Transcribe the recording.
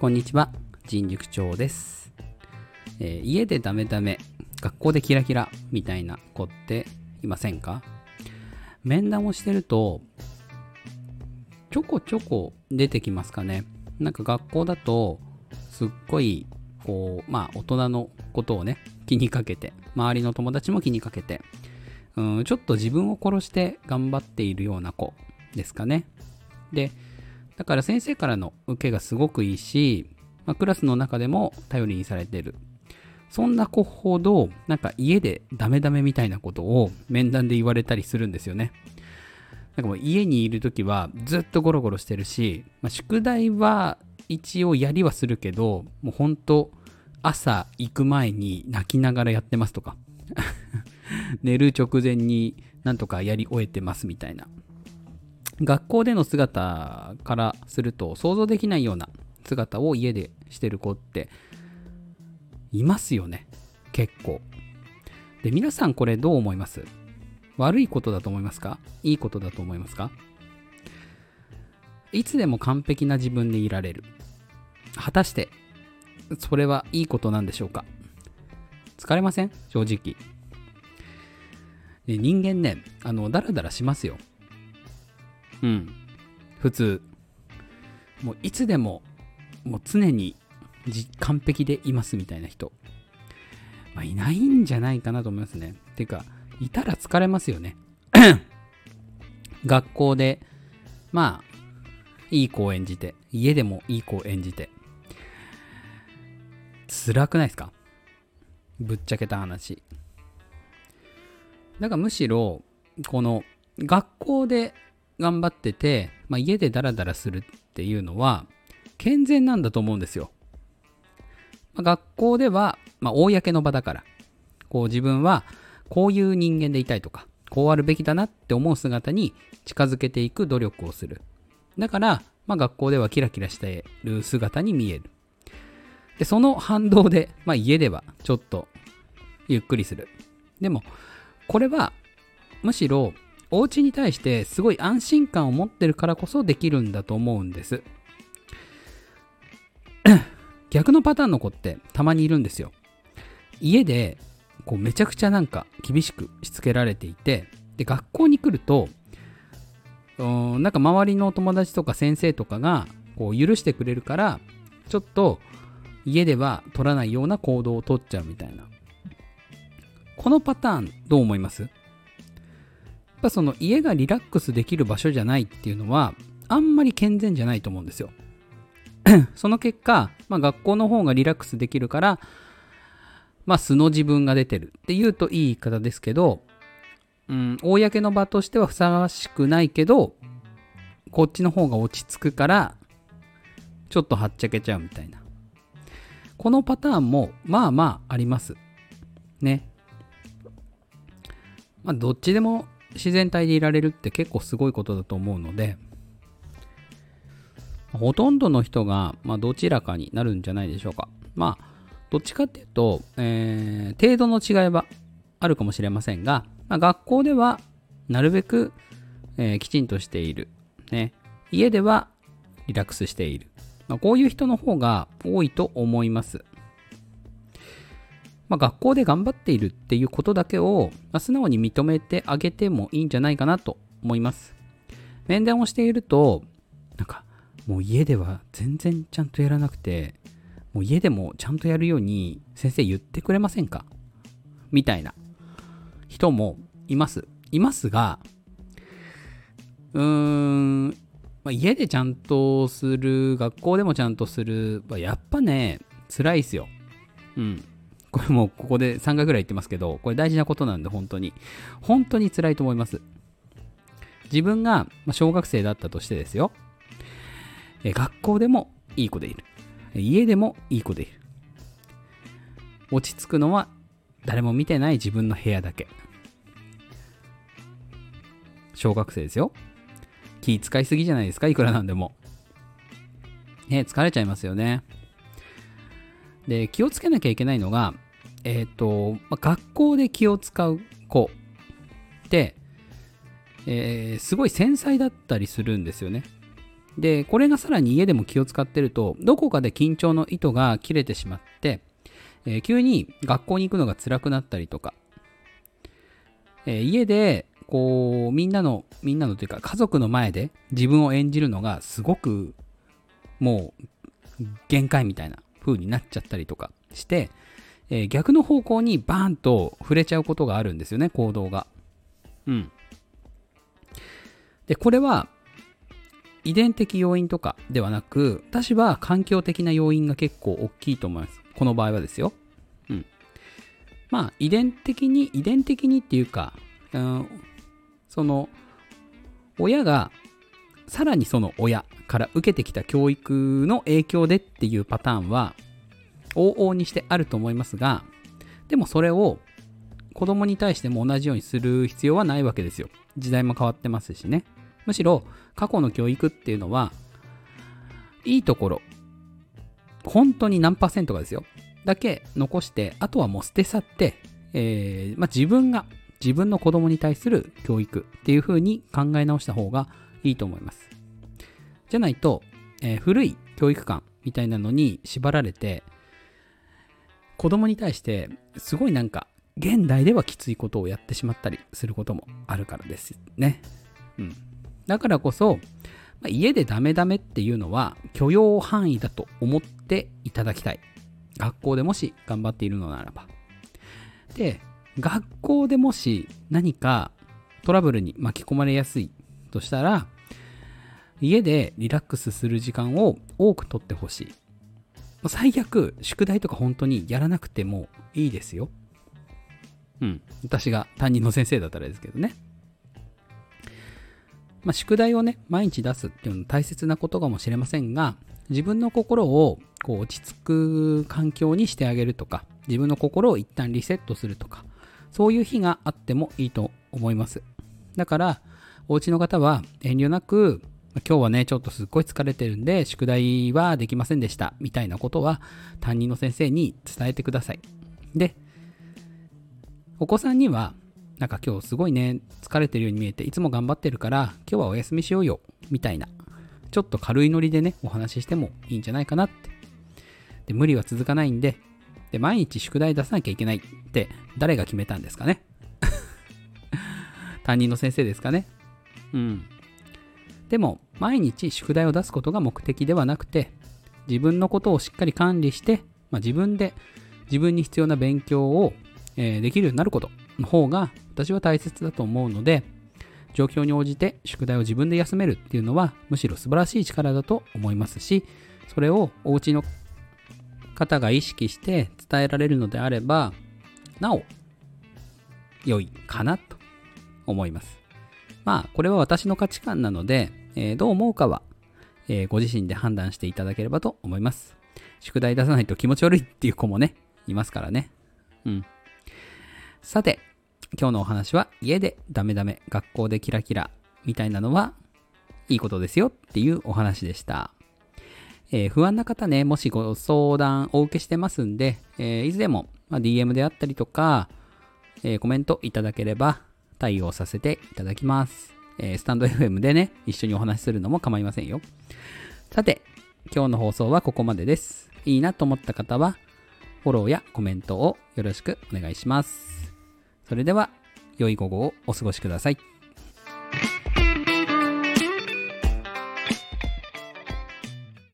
こんにちは、人塾長です、えー家でダメダメ、学校でキラキラみたいな子っていませんか？面談をしてると、ちょこちょこ出てきますかね。なんか学校だと、すっごい、こう、まあ大人のことをね、気にかけて、周りの友達も気にかけて、うん、ちょっと自分を殺して頑張っているような子ですかね。で、だから先生からの受けがすごくいいし、まあ、クラスの中でも頼りにされてる。そんな子ほど、なんか家でダメダメみたいなことを面談で言われたりするんですよね。なんかもう家にいるときはずっとゴロゴロしてるし、まあ、宿題は一応やりはするけど、もうほんと朝行く前に泣きながらやってますとか、寝る直前になんとかやり終えてますみたいな。学校での姿からすると想像できないような姿を家でしてる子っていますよね。結構。で皆さんこれどう思います？悪いことだと思いますか？いいことだと思いますか？いつでも完璧な自分でいられる。果たしてそれはいいことなんでしょうか？疲れません？正直。人間ねあのダラダラしますよ。うん。普通。もういつでも、もう常に完璧でいますみたいな人。まあ、いないんじゃないかなと思いますね。ていうか、いたら疲れますよね。学校で、まあ、いい子を演じて、家でもいい子を演じて。辛くないですか？ぶっちゃけた話。だからむしろ、この、学校で頑張ってて、まあ、家でダラダラするっていうのは健全なんだと思うんですよ。まあ、学校では、まあ、公の場だからこう自分はこういう人間でいたいとかこうあるべきだなって思う姿に近づけていく努力をする。だから、まあ、学校ではキラキラしている姿に見える。でその反動で、まあ、家ではちょっとゆっくりする。でもこれはむしろお家に対してすごい安心感を持ってるからこそできるんだと思うんです。逆のパターンの子ってたまにいるんですよ。家でこうめちゃくちゃなんか厳しくしつけられていて、で学校に来ると、うんなんか周りのお友達とか先生とかがこう許してくれるから、ちょっと家では取らないような行動を取っちゃうみたいな。このパターンどう思います？ぱその家がリラックスできる場所じゃないっていうのはあんまり健全じゃないと思うんですよ。その結果、まあ、学校の方がリラックスできるから、まあ、素の自分が出てるっていうといい言い方ですけど、うん、公の場としてはふさわしくないけど、こっちの方が落ち着くから、ちょっとはっちゃけちゃうみたいな。このパターンも、まあまああります。ね。まあ、どっちでも自然体でいられるって結構すごいことだと思うので、ほとんどの人が、まあ、どちらかになるんじゃないでしょうか。まあ、どっちかっていうと、えー程度の違いはあるかもしれませんが、まあ、学校ではなるべく、えーきちんとしている。ね。家ではリラックスしている。まあ、こういう人の方が多いと思います。まあ、学校で頑張っているっていうことだけを、まあ素直に認めてあげてもいいんじゃないかなと思います。面談をしていると、なんか、もう家では全然ちゃんとやらなくて、もう家でもちゃんとやるように先生言ってくれませんか？みたいな人もいます。いますが、うーん、まあ、家でちゃんとする、学校でもちゃんとする、やっぱね、辛いっすよ。うん。これもうここで3回ぐらい言ってますけど、これ大事なことなんで、本当に。本当に辛いと思います。自分が小学生だったとしてですよ。え学校でもいい子でいる。家でもいい子でいる。落ち着くのは誰も見てない自分の部屋だけ。小学生ですよ。気使いすぎじゃないですか、いくらなんでも。ね、疲れちゃいますよね。で、気をつけなきゃいけないのが、えっ、と、まあ学校で気を使う子って、えーすごい繊細だったりするんですよね。で、これがさらに家でも気を使ってると、どこかで緊張の糸が切れてしまって、えー、急に学校に行くのが辛くなったりとか、えー、家で、こう、みんなの、みんなのというか、家族の前で自分を演じるのがすごく、もう、限界みたいな風になっちゃったりとかして、えー、逆の方向にバーンと触れちゃうことがあるんですよね、行動が。うん。で、これは、遺伝的要因とかではなく、私は環境的な要因が結構大きいと思います。この場合はですよ。うん。まあ、遺伝的に、遺伝的にっていうか、うん、その、親が、さらにその親から受けてきた教育の影響でっていうパターンは、往々にしてあると思いますが、でもそれを子供に対しても同じようにする必要はないわけですよ。時代も変わってますしね。むしろ過去の教育っていうのは、いいところ、本当に何パーセントかですよ。だけ残して、あとはもう捨て去って、えー、まあ、自分が、自分の子供に対する教育っていう風に考え直した方がいいと思います。じゃないと、えー、古い教育観みたいなのに縛られて、子供に対してすごいなんか現代ではきついことをやってしまったりすることもあるからですね。うん。だからこそ、まあ、家でダメダメっていうのは許容範囲だと思っていただきたい。学校でもし頑張っているのならば。で、学校でもし何かトラブルに巻き込まれやすいとしたら、家でリラックスする時間を多くとってほしい。最悪、宿題とか本当にやらなくてもいいですよ。うん。私が担任の先生だったらですけどね。まあ、宿題をね、毎日出すっていうのは大切なことかもしれませんが、自分の心をこう落ち着く環境にしてあげるとか、自分の心を一旦リセットするとか、そういう日があってもいいと思います。だから、お家の方は遠慮なく、今日はね、ちょっとすっごい疲れてるんで、宿題はできませんでした、みたいなことは担任の先生に伝えてください。で、お子さんには、なんか今日すごいね、疲れてるように見えて、いつも頑張ってるから、今日はお休みしようよ、みたいな、ちょっと軽いノリでね、お話ししてもいいんじゃないかなって。で、無理は続かないんで、で、毎日宿題出さなきゃいけないって、誰が決めたんですかね？担任の先生ですかね？うん。でも、毎日宿題を出すことが目的ではなくて、自分のことをしっかり管理して、まあ、自分で自分に必要な勉強をえー、できるようになることの方が私は大切だと思うので、状況に応じて宿題を自分で休めるっていうのはむしろ素晴らしい力だと思いますし、それをお家の方が意識して伝えられるのであれば、なお良いかなと思います。まあ、これは私の価値観なので、えー、どう思うかは、えー、ご自身で判断していただければと思います。宿題出さないと気持ち悪いっていう子もね、いますからね。うん。さて、今日のお話は家でダメダメ、学校でキラキラみたいなのはいいことですよっていうお話でした。えー、不安な方ね、もしご相談お受けしてますんで、えー、いつでも、まあ、DM であったりとか、えー、コメントいただければ対応させていただきます。えスタンド FM でね、一緒にお話しするのも構いませんよ。さて、今日の放送はここまでです。いいなと思った方は、フォローやコメントをよろしくお願いします。それでは、良い午後をお過ごしください。